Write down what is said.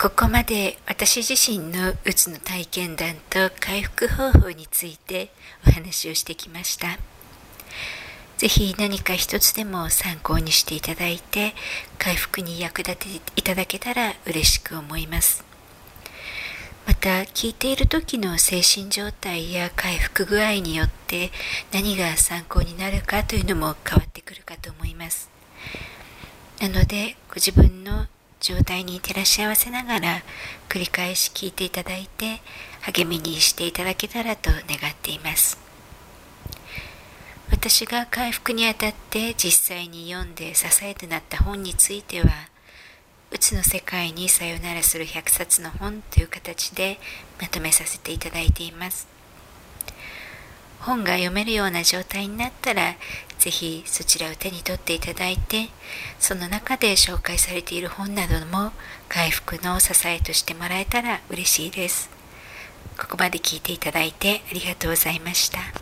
ここまで私自身のうつの体験談と回復方法についてお話をしてきました。ぜひ何か一つでも参考にしていただいて回復に役立てていただけたら嬉しく思います。また聞いている時の精神状態や回復具合によって何が参考になるかというのも変わってくるかと思います。なのでご自分の状態に照らし合わせながら繰り返し聞いていただいて励みにしていただけたらと願っています。私が回復にあたって実際に読んで支えとなった本についてはうつの世界にさよならする100冊の本という形でまとめさせていただいています。本が読めるような状態になったらぜひそちらを手に取っていただいてその中で紹介されている本なども回復の支えとしてもらえたら嬉しいですここまで聞いていただいてありがとうございました。